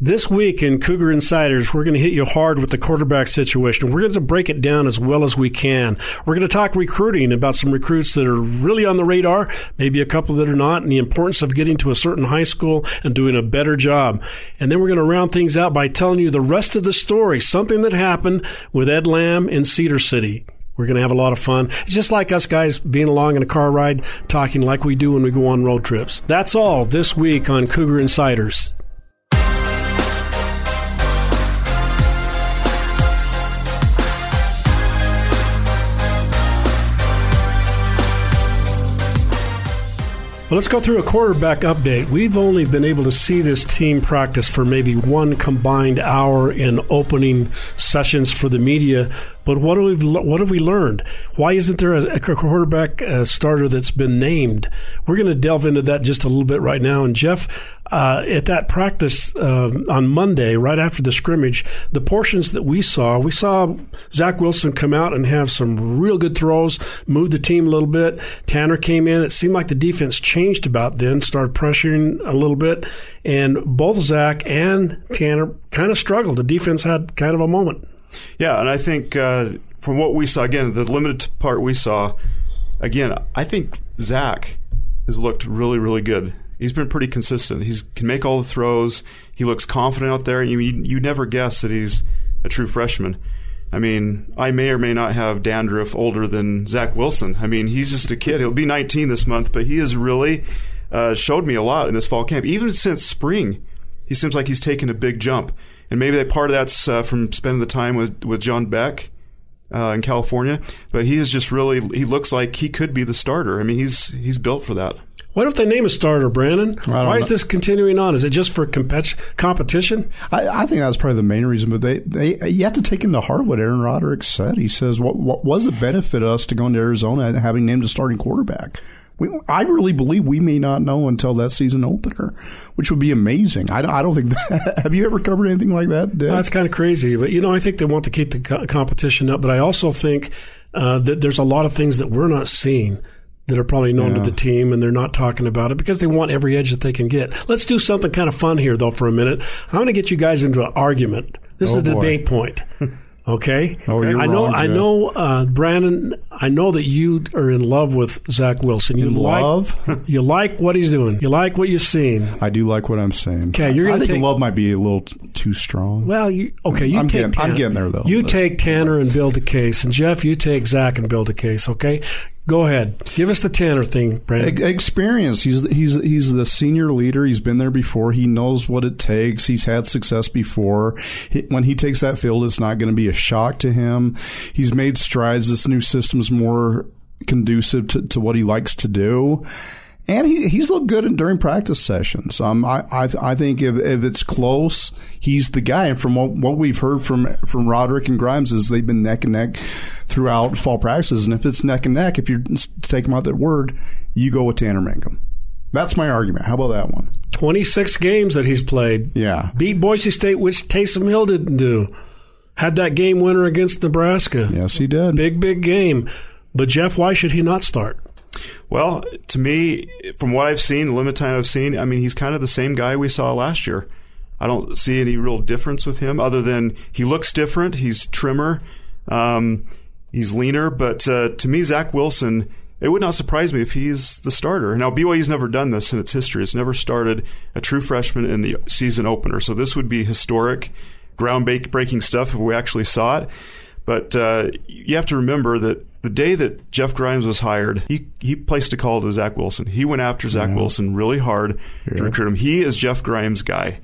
This week in Cougar Insiders, we're going to hit you hard with the quarterback situation. We're going to break it down as well as we can. We're going to talk recruiting about some recruits that are really on the radar, maybe a couple that are not, and the importance of getting to a certain high school and doing a better job. And then we're going to round things out by telling you the rest of the story, something that happened with Ed Lamb in Cedar City. We're going to have a lot of fun. It's just like us guys being along in a car ride, talking like we do when we go on road trips. That's all this week on Cougar Insiders. Well, let's go through a quarterback update. We've only been able to see this team practice for maybe one combined hour in opening sessions for the media but what have we what have we learned? Why isn't there a, a quarterback a starter that's been named? We're going to delve into that just a little bit right now. And Jeff, uh, at that practice uh, on Monday, right after the scrimmage, the portions that we saw, we saw Zach Wilson come out and have some real good throws, move the team a little bit. Tanner came in. It seemed like the defense changed about then, started pressuring a little bit, and both Zach and Tanner kind of struggled. The defense had kind of a moment. Yeah, and I think uh, from what we saw, again, the limited part we saw, again, I think Zach has looked really, really good. He's been pretty consistent. He can make all the throws. He looks confident out there. You you never guess that he's a true freshman. I mean, I may or may not have dandruff older than Zach Wilson. I mean, he's just a kid. He'll be 19 this month, but he has really uh, showed me a lot in this fall camp. Even since spring, he seems like he's taken a big jump and maybe that part of that's uh, from spending the time with with John Beck. Uh, in California, but he is just really he looks like he could be the starter. I mean, he's he's built for that. Why don't they name a starter, Brandon? Why know. is this continuing on? Is it just for competition? I, I, think that's probably the main reason. But they, they you have to take into heart what Aaron Roderick said. He says, "What what was the benefit us to go into Arizona and having named a starting quarterback?" We, I really believe we may not know until that season opener, which would be amazing. I, I don't think that. have you ever covered anything like that? Well, that's kind of crazy, but you know, I think they want to keep the co- competition up. But I also think uh, that there's a lot of things that we're not seeing that are probably known yeah. to the team and they're not talking about it because they want every edge that they can get. Let's do something kind of fun here, though, for a minute. I'm going to get you guys into an argument. This oh, is a boy. debate point. Okay. Oh, you're I know. Wrong, I know, uh, Brandon. I know that you are in love with Zach Wilson. You in like, love? you like what he's doing. You like what you're seeing. I do like what I'm seeing. Okay, you're. Gonna I think take, love might be a little too strong. Well, you okay? You I'm take. Getting, Tanner, I'm getting there though. You but. take Tanner and build a case, and Jeff, you take Zach and build a case. Okay. Go ahead. Give us the Tanner thing, Brandon. Experience. He's he's he's the senior leader. He's been there before. He knows what it takes. He's had success before. He, when he takes that field, it's not going to be a shock to him. He's made strides. This new system's more conducive to, to what he likes to do and he, he's looked good in, during practice sessions. Um, I, I, I think if, if it's close, he's the guy. And from what, what we've heard from from Roderick and Grimes is they've been neck and neck throughout fall practices. And if it's neck and neck, if you take him out that word, you go with Tanner Mangum. That's my argument. How about that one? 26 games that he's played. Yeah. Beat Boise State, which Taysom Hill didn't do. Had that game winner against Nebraska. Yes, he did. Big, big game. But Jeff, why should he not start? Well, to me, from what I've seen, the limited time I've seen, I mean, he's kind of the same guy we saw last year. I don't see any real difference with him other than he looks different. He's trimmer, um, he's leaner. But uh, to me, Zach Wilson, it would not surprise me if he's the starter. Now, BYU's never done this in its history. It's never started a true freshman in the season opener. So this would be historic, groundbreaking stuff if we actually saw it. But uh, you have to remember that the day that Jeff Grimes was hired, he, he placed a call to Zach Wilson. He went after Zach Wilson really hard yeah. to recruit him. He is Jeff Grimes' guy.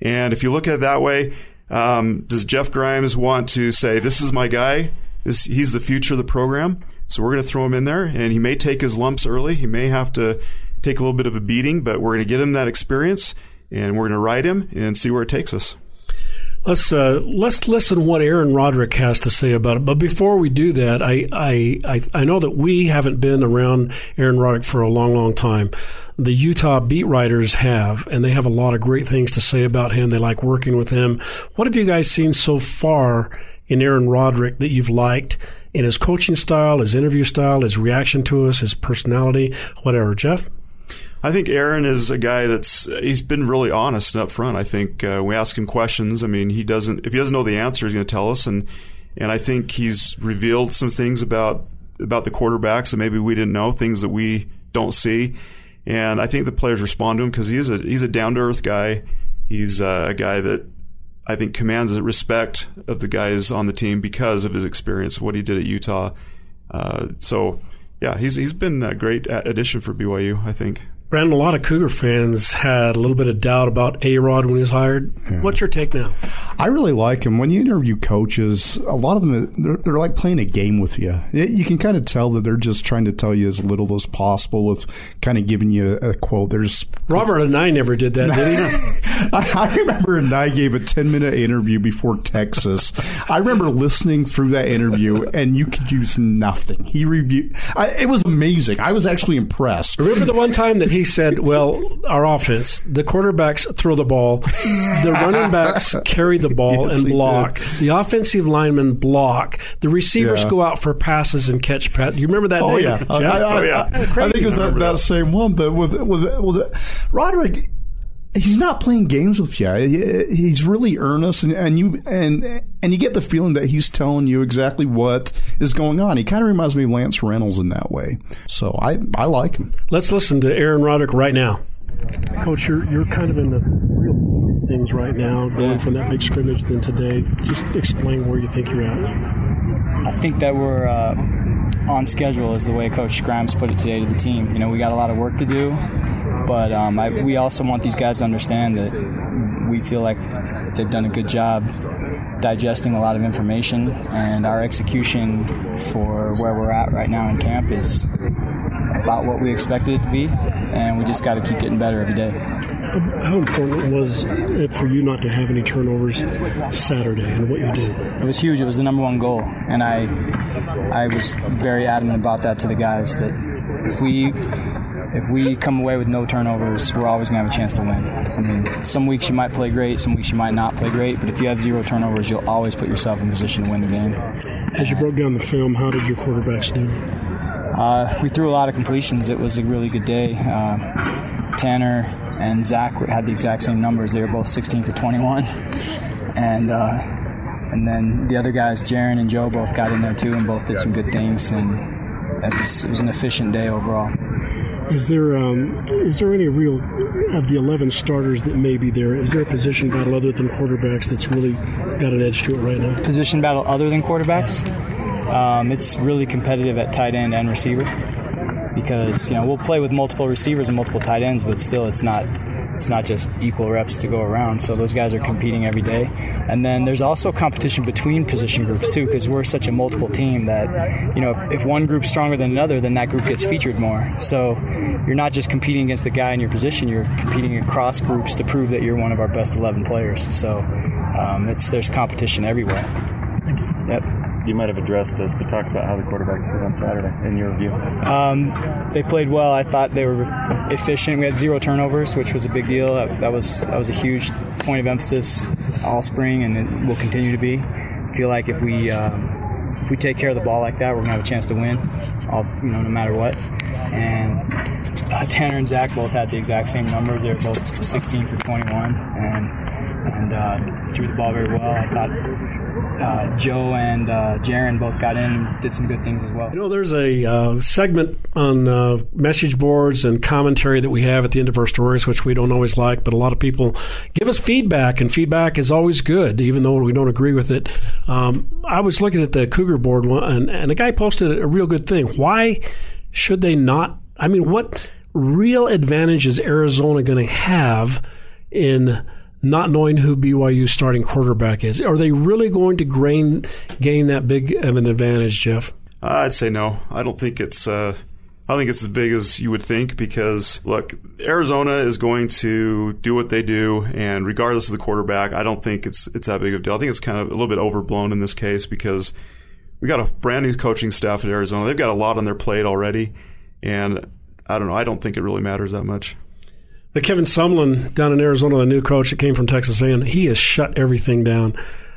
And if you look at it that way, um, does Jeff Grimes want to say, this is my guy? This, he's the future of the program. So we're going to throw him in there. And he may take his lumps early. He may have to take a little bit of a beating, but we're going to get him that experience and we're going to ride him and see where it takes us. Let's uh, let's listen what Aaron Roderick has to say about it. But before we do that, I, I I know that we haven't been around Aaron Roderick for a long, long time. The Utah beat writers have, and they have a lot of great things to say about him. They like working with him. What have you guys seen so far in Aaron Roderick that you've liked in his coaching style, his interview style, his reaction to us, his personality, whatever? Jeff. I think Aaron is a guy that's he's been really honest and upfront. I think uh, we ask him questions. I mean, he doesn't if he doesn't know the answer, he's going to tell us, and and I think he's revealed some things about about the quarterbacks that maybe we didn't know, things that we don't see, and I think the players respond to him because he's a he's a down to earth guy. He's uh, a guy that I think commands the respect of the guys on the team because of his experience, what he did at Utah. Uh, so, yeah, he's he's been a great addition for BYU. I think. Brandon, a lot of Cougar fans had a little bit of doubt about A Rod when he was hired. Yeah. What's your take now? I really like him. When you interview coaches, a lot of them they're, they're, like playing a game with you. You can kind of tell that they're just trying to tell you as little as possible with kind of giving you a, quote. There's Robert and I never did that, did he? I, I remember and I gave a ten minute interview before Texas. I remember listening through that interview, and you could use nothing. He reviewed. I, it was amazing. I was actually impressed. Remember the one time that he said, "Well, our offense, the quarterbacks throw the ball, the running backs carry the ball yes, and block, the offensive linemen block, the receivers yeah. go out for passes and catch pass." You remember that? Oh name, yeah, I, I, oh yeah. I, I, think it was that, that, same one, but with with with Roderick he's not playing games with you. He's really earnest, and, and you and and you get the feeling that he's telling you exactly what is going on. He kind of reminds me of Lance Reynolds in that way. So I I like him. Let's listen to Aaron Roderick right now. Coach, you're you're kind of in the real things right now, going from that big scrimmage then today. Just explain where you think you're at. I think that we're uh, on schedule, is the way Coach Grimes put it today to the team. You know, we got a lot of work to do but um, I, we also want these guys to understand that we feel like they've done a good job digesting a lot of information, and our execution for where we're at right now in camp is about what we expected it to be, and we just got to keep getting better every day. How important was it for you not to have any turnovers Saturday and what you did? It was huge. It was the number one goal, and I I was very adamant about that to the guys that if we if we come away with no turnovers, we're always going to have a chance to win. I mean, some weeks you might play great, some weeks you might not play great, but if you have zero turnovers, you'll always put yourself in position to win the game. As you broke down the film, how did your quarterbacks do? Uh, we threw a lot of completions. It was a really good day. Uh, Tanner and Zach had the exact same numbers. They were both 16 for 21, and uh, and then the other guys, Jaren and Joe, both got in there too, and both did some good things. And it was, it was an efficient day overall. Is there um, is there any real of the eleven starters that may be there? Is there a position battle other than quarterbacks that's really got an edge to it right now? Position battle other than quarterbacks? Um, it's really competitive at tight end and receiver because you know we'll play with multiple receivers and multiple tight ends, but still it's not it's not just equal reps to go around. So those guys are competing every day. And then there's also competition between position groups too, because we're such a multiple team that, you know, if, if, one group's stronger than another, then that group gets featured more. So you're not just competing against the guy in your position, you're competing across groups to prove that you're one of our best 11 players. So um, it's there's competition everywhere. Thank you. Yep you might have addressed this, but talk about how the quarterbacks did on Saturday in your view. Um, they played well. I thought they were efficient. We had zero turnovers, which was a big deal. That, that was that was a huge point of emphasis all spring, and it will continue to be. I feel like if we um, if we take care of the ball like that, we're gonna have a chance to win, all, you know, no matter what. And uh, Tanner and Zach both had the exact same numbers. They were both 16 for 21, and and uh, threw the ball very well. I thought uh, Joe and uh, Jaren both got in and did some good things as well. You know, there's a uh, segment on uh, message boards and commentary that we have at the end of our stories, which we don't always like, but a lot of people give us feedback, and feedback is always good, even though we don't agree with it. Um, I was looking at the Cougar board, and, and a guy posted a real good thing. Why should they not? I mean, what real advantage is Arizona going to have in – not knowing who BYU's starting quarterback is. Are they really going to gain gain that big of an advantage, Jeff? I'd say no. I don't think it's. Uh, I think it's as big as you would think because look, Arizona is going to do what they do, and regardless of the quarterback, I don't think it's it's that big of a deal. I think it's kind of a little bit overblown in this case because we got a brand new coaching staff at Arizona. They've got a lot on their plate already, and I don't know. I don't think it really matters that much. But Kevin Sumlin down in Arizona, the new coach that came from Texas A&M, he has shut everything down.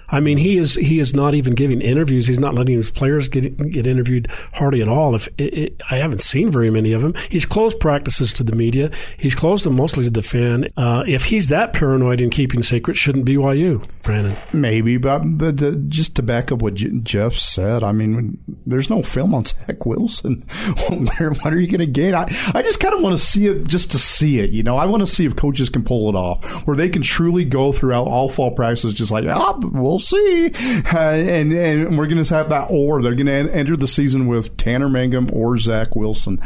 I mean, he is he is not even giving interviews. He's not letting his players get get interviewed hardly at all. If it, it, I haven't seen very many of them, he's closed practices to the media. He's closed them mostly to the fan. Uh, if he's that paranoid in keeping secrets, shouldn't BYU, Brandon? Maybe, but but uh, just to back up what J- Jeff said, I mean, there's no film on Zach Wilson. what are you going to gain? I I just kind of want to see it just to see it. You know, I want to see if coaches can pull it off, where they can truly go throughout all fall practices, just like ah, we'll see. Uh, and, and we're going to have that or. They're going to enter the season with Tanner Mangum or Zach Wilson.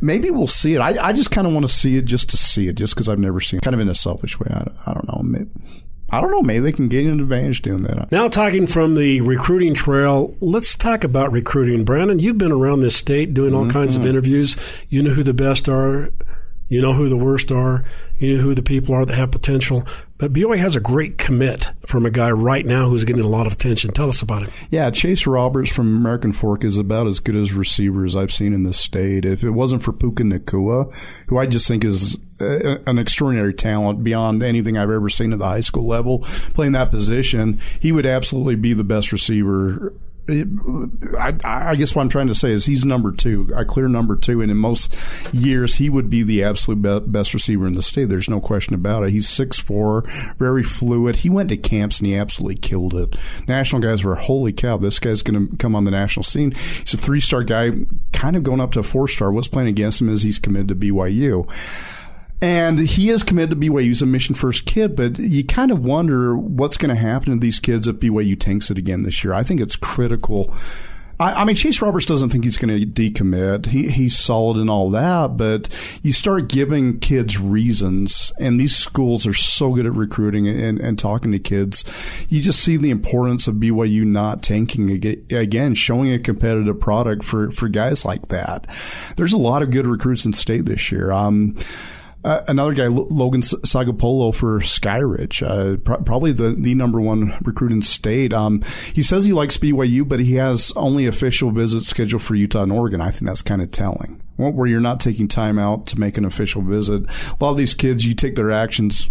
Maybe we'll see it. I, I just kind of want to see it just to see it, just because I've never seen it. Kind of in a selfish way. I, I don't know. Maybe, I don't know. Maybe they can gain an advantage doing that. Now, talking from the recruiting trail, let's talk about recruiting. Brandon, you've been around this state doing all mm-hmm. kinds of interviews. You know who the best are. You know who the worst are. You know who the people are that have potential. But BYU has a great commit from a guy right now who's getting a lot of attention. Tell us about him. Yeah, Chase Roberts from American Fork is about as good as receivers I've seen in this state. If it wasn't for Puka Nacua, who I just think is uh, an extraordinary talent beyond anything I've ever seen at the high school level, playing that position, he would absolutely be the best receiver I, I, guess what I'm trying to say is he's number two, a clear number two, and in most years he would be the absolute best receiver in the state. There's no question about it. He's six four, very fluid. He went to camps and he absolutely killed it. National guys were holy cow, this guy's going to come on the national scene. He's a three star guy, kind of going up to four star. What's playing against him is he's committed to BYU. And he is committed to BYU. He's a mission first kid, but you kind of wonder what's going to happen to these kids if BYU tanks it again this year. I think it's critical. I, I mean, Chase Roberts doesn't think he's going to decommit. He, he's solid and all that, but you start giving kids reasons, and these schools are so good at recruiting and, and talking to kids. You just see the importance of BYU not tanking again, showing a competitive product for, for guys like that. There's a lot of good recruits in state this year. Um, uh, another guy, Logan Sagapolu for Skyridge, uh, pr- probably the, the number one recruit in state. Um, he says he likes BYU, but he has only official visits scheduled for Utah and Oregon. I think that's kind of telling. Where you're not taking time out to make an official visit. A lot of these kids, you take their actions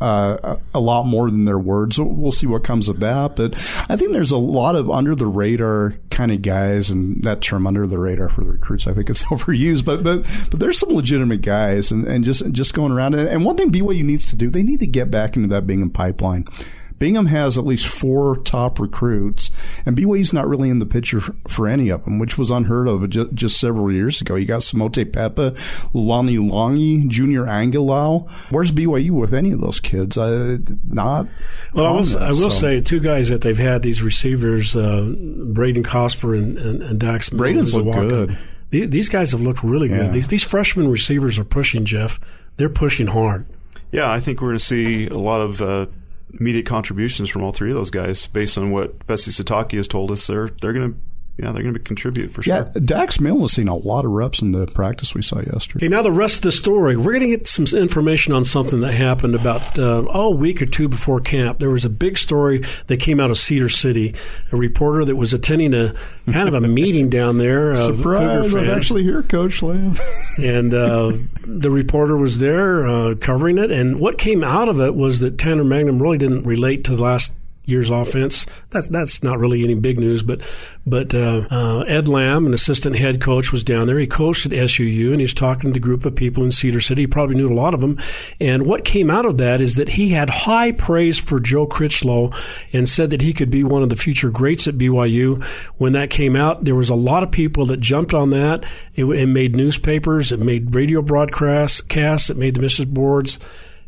uh, a lot more than their words. We'll see what comes of that. But I think there's a lot of under the radar kind of guys, and that term under the radar for the recruits, I think it's overused. But but but there's some legitimate guys, and, and just just going around. And one thing BYU needs to do, they need to get back into that Bingham pipeline. Bingham has at least four top recruits, and BYU's not really in the picture for, for any of them, which was unheard of just, just several years ago. You got Samote Pepa, Lonnie Longy, Junior Angilau. Where's BYU with any of those kids? Uh, not. Well, I, was, I will so. say two guys that they've had these receivers, uh, Braden Cosper and, and, and Dax. Braden's look good. These guys have looked really good. Yeah. These these freshman receivers are pushing Jeff. They're pushing hard. Yeah, I think we're going to see a lot of uh, immediate contributions from all three of those guys based on what Fesi Sitake has told us. They're they're going to yeah, they're going to contribute for sure. Yeah, Dax Milne has seen a lot of reps in the practice we saw yesterday. Okay, now the rest of the story. We're going to get some information on something that happened about uh, oh, a week or two before camp. There was a big story that came out of Cedar City. A reporter that was attending a kind of a meeting down there. Surprise! I'm actually here, Coach Lamb. and uh, the reporter was there uh, covering it. And what came out of it was that Tanner Mangum really didn't relate to the last year's offense. That's that's not really any big news, but but uh, uh, Ed Lamb, an assistant head coach, was down there. He coached at SUU, and he was talking to the group of people in Cedar City. He probably knew a lot of them. And what came out of that is that he had high praise for Joe Critchlow and said that he could be one of the future greats at BYU. When that came out, there was a lot of people that jumped on that. It, it made newspapers, it made radio broadcasts, casts, it made the message boards.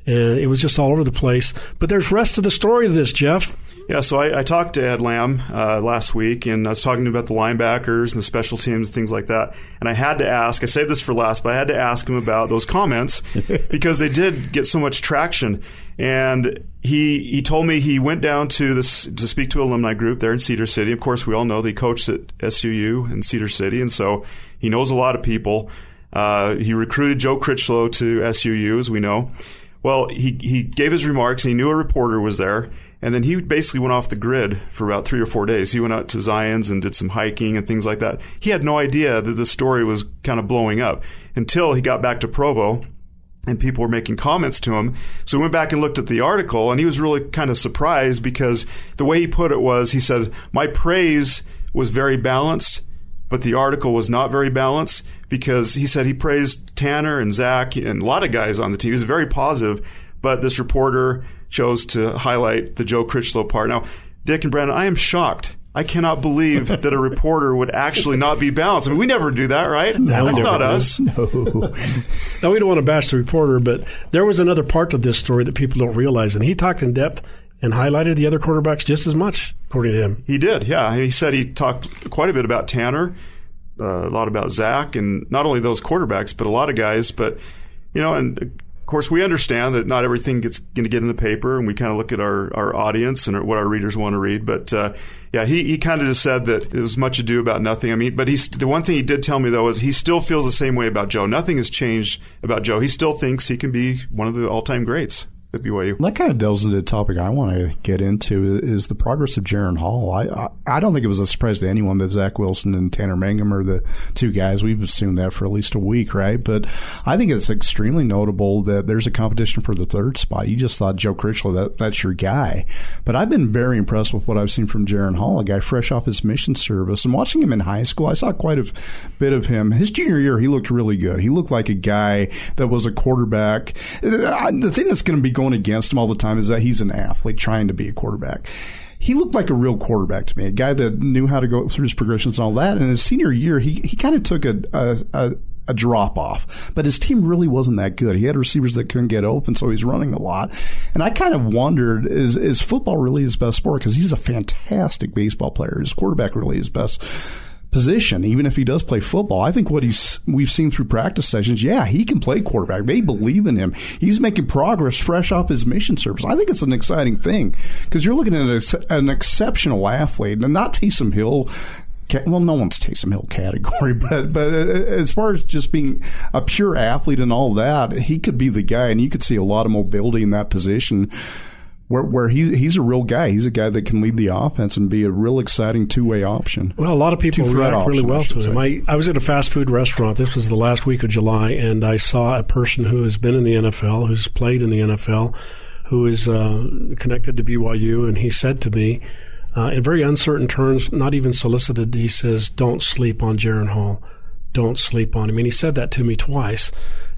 Uh, it was just all over the place. But there's rest of the story of this, Jeff. Yeah, so I, I talked to Ed Lamb uh, last week, and I was talking about the linebackers and the special teams, and things like that. And I had to ask. I saved this for last, but I had to ask him about those comments because they did get so much traction. And he he told me he went down to this to speak to alumni group there in Cedar City. Of course, we all know they coached at SUU in Cedar City, and so he knows a lot of people. Uh, he recruited Joe Critchlow to SUU, as we know. Well, he, he gave his remarks and he knew a reporter was there. And then he basically went off the grid for about three or four days. He went out to Zion's and did some hiking and things like that. He had no idea that the story was kind of blowing up until he got back to Provo and people were making comments to him. So we went back and looked at the article, and he was really kind of surprised because the way he put it was he said, My praise was very balanced, but the article was not very balanced because he said he praised Tanner and Zach and a lot of guys on the team. He was very positive, but this reporter chose to highlight the Joe Critchlow part. Now, Dick and Brandon, I am shocked I cannot believe that a reporter would actually not be balanced. I mean, we never do that, right? No, That's not do. us. No. now, we don't want to bash the reporter, but there was another part of this story that people don't realize, and he talked in depth and highlighted the other quarterbacks just as much, according to him. He did, yeah. He said he talked quite a bit about Tanner, uh, a lot about Zach, and not only those quarterbacks, but a lot of guys. But you know, and of course, we understand that not everything gets going to get in the paper, and we kind of look at our, our audience and what our readers want to read. But uh, yeah, he, he kind of just said that it was much ado about nothing. I mean, but he's the one thing he did tell me though is he still feels the same way about Joe. Nothing has changed about Joe. He still thinks he can be one of the all time greats at BYU. That kind of delves into the topic I want to get into is the progress of Jaren Hall. I, I, I don't think it was a surprise to anyone that Zach Wilson and Tanner Mangum are the two guys. We've assumed that for at least a week, right? But I think it's extremely notable that there's a competition for the third spot. You just thought Joe Critchlow that that's your guy, but I've been very impressed with what I've seen from Jaren Hall, a guy fresh off his mission service, and watching him in high school. I saw quite a bit of him. His junior year, he looked really good. He looked like a guy that was a quarterback. Uh, the thing that's going to be going against him all the time is that he's an athlete trying to be a quarterback. He looked like a real quarterback to me, a guy that knew how to go through his progressions and all that. And his senior year, he, he kind of took a, a, a a drop off, but his team really wasn't that good. He had receivers that couldn't get open, so he's running a lot. And I kind of wondered, is, is football really his best sport? Because he's a fantastic baseball player. His quarterback really is best position, even if he does play football. I think what he's we've seen through practice sessions, yeah, he can play quarterback. They believe in him. He's making progress fresh off his mission service. I think it's an exciting thing because you're looking at a, an exceptional athlete, and not Taysom Hill well, no one's Taysom Hill category, but but uh, uh, as far as just being a pure athlete and all that, he could be the guy, and you could see a lot of mobility in that position. Where, where he, he's a real guy. He's a guy that can lead the offense and be a real exciting two way option. Well, a lot of people react option, really well to him. I, I was at a fast food restaurant. This was the last week of July, and I saw a person who has been in the NFL, who's played in the NFL, who is uh, connected to BYU, and he said to me, uh, in very uncertain terms, not even solicited, he says, "Don't sleep on Jaren Hall. Don't sleep on him." And he said that to me twice.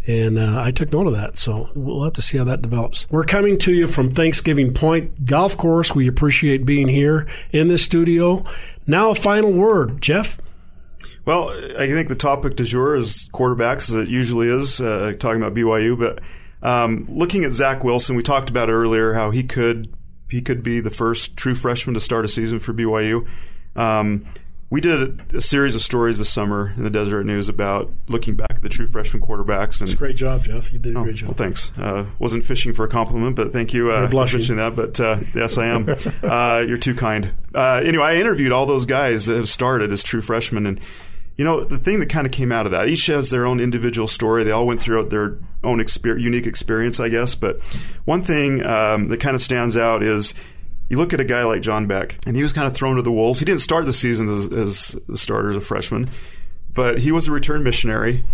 And uh, I took note of that. So we'll have to see how that develops. We're coming to you from Thanksgiving Point Golf Course. We appreciate being here in the studio. Now, a final word, Jeff. Well, I think the topic du jour is quarterbacks, as it usually is, uh, talking about BYU. But um, looking at Zach Wilson, we talked about earlier how he could he could be the first true freshman to start a season for BYU. Um, we did a, a, series of stories this summer in the Deseret News about looking back at the true freshman quarterbacks. And it's a great job, Jeff. You did a oh, great job. Well, thanks. Uh, wasn't fishing for a compliment, but thank you uh, for mentioning that. But uh, yes, I am. uh, you're too kind. Uh, anyway, I interviewed all those guys that have started as true freshmen, and you know the thing that kind of came out of that. Each has their own individual story. They all went through their own exper- unique experience, I guess. But one thing um, that kind of stands out is you look at a guy like John Beck, and he was kind of thrown to the wolves. He didn't start the season as, as the starter as a freshman, but he was a return missionary,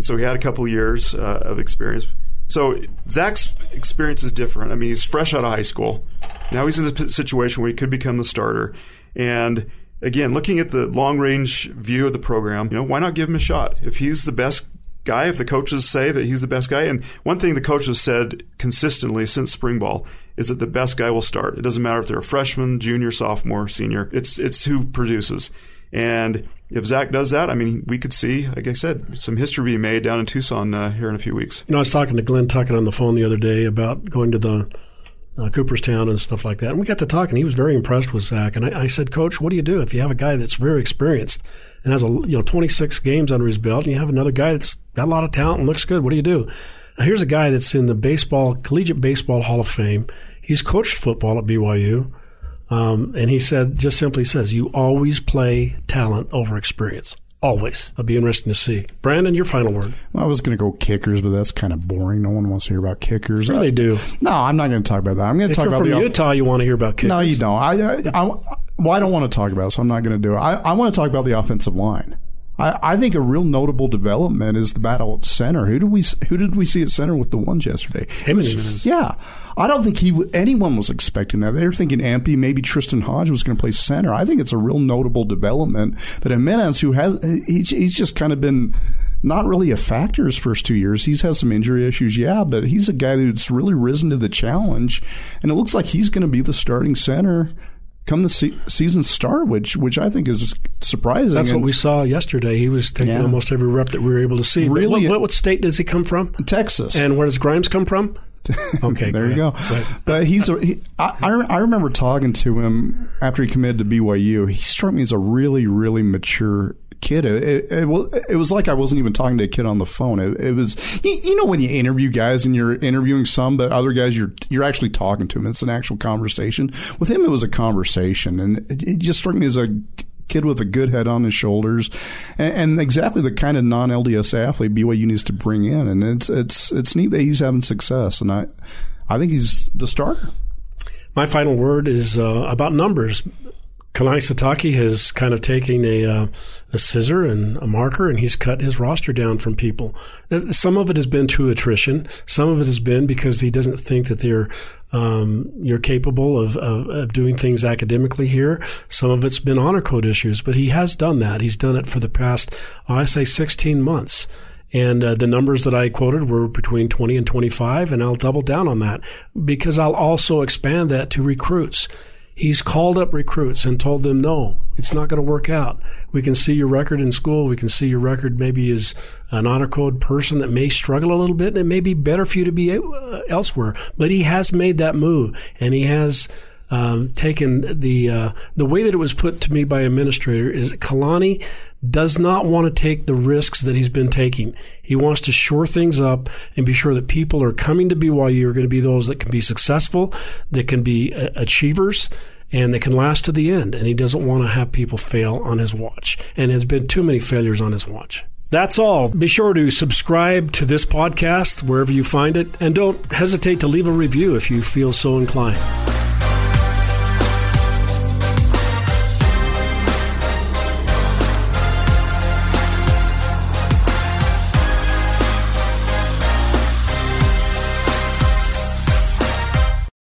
so he had a couple of years uh, of experience. So Zach's experience is different. I mean, he's fresh out of high school. Now he's in a situation where he could become the starter, and again, looking at the long range view of the program, you know, why not give him a shot? If he's the best guy, if the coaches say that he's the best guy, and one thing the coaches said consistently since spring ball is that the best guy will start. It doesn't matter if they're a freshman, junior, sophomore, senior. It's it's who produces. And if Zach does that, I mean, we could see, like I said, some history being made down in Tucson uh, here in a few weeks. You know, I was talking to Glenn Tuckett on the phone the other day about going to the uh, Cooperstown and stuff like that. And we got to talking. He was very impressed with Zach. And I, I, said, Coach, what do you do if you have a guy that's very experienced and has a you know 26 games under his belt, and you have another guy that's got a lot of talent and looks good? What do you do? Now, here's a guy that's in the baseball collegiate baseball Hall of Fame. He's coached football at BYU. Um, and he said, just simply says, you always play talent over experience. Always. It'll be interesting to see. Brandon, your final word. Well, I was going to go kickers, but that's kind of boring. No one wants to hear about kickers. Sure, they do. No, I'm not going to talk about that. I'm going to talk about from the Utah. You want to hear about kickers? No, you don't. I, I, I well, I don't want to talk about it, so I'm not going to do it. I, I want to talk about the offensive line. I, I think a real notable development is the battle at center. Who did we who did we see at center with the ones yesterday? Jimenez. Yeah, I don't think he anyone was expecting that. They were thinking Empey, maybe Tristan Hodge was going to play center. I think it's a real notable development that Jimenez, who has he's, he's just kind of been not really a factor his first two years. He's had some injury issues, yeah, but he's a guy that's really risen to the challenge, and it looks like he's going to be the starting center come the se- season star, which which I think is surprising. That's And what we saw yesterday. He was taking Yeah. almost every rep that we were able to see. Really- what, what, what state does he come from? Texas. And where does Grimes come from? Okay, there you go go. But he's a, he, I, I I remember talking to him after he committed to BYU. He struck me as a really, really mature kid. It, it, it, was, like I wasn't even talking to a kid on the phone. It, it was, you, you know, when you interview guys and you're interviewing some, but other guys you're you're actually talking to them. It's an actual conversation. With him, it was a conversation, and it, it just struck me as a kid with a good head on his shoulders, and, and exactly the kind of non LDS athlete BYU needs to bring in. And it's it's it's neat that he's having success, and I I think he's the starter. My final word is uh, about numbers. Kalani Sitake has kind of taken a, uh, a scissor and a marker, and he's cut his roster down from people. Some of it has been to attrition. Some of it has been because he doesn't think that they're um, you're capable of, of, of doing things academically here. Some of it's been honor code issues, but he has done that. He's done it for the past, I say, 16 months. And uh, the numbers that I quoted were between 20 and 25, and I'll double down on that because I'll also expand that to recruits. He's called up recruits and told them, no, it's not going to work out. We can see your record in school. We can see your record maybe as an honor code person that may struggle a little bit, and it may be better for you to be uh, elsewhere. But he has made that move, and he has um, taken the uh, the way that it was put to me by administrator is Kalani does not want to take the risks that he's been taking. He wants to shore things up and be sure that people are coming to BYU are going to be those that can be successful, that can be uh, achievers, and they can last to the end. And he doesn't want to have people fail on his watch. And there's been too many failures on his watch. That's all. Be sure to subscribe to this podcast wherever you find it, and don't hesitate to leave a review if you feel so inclined.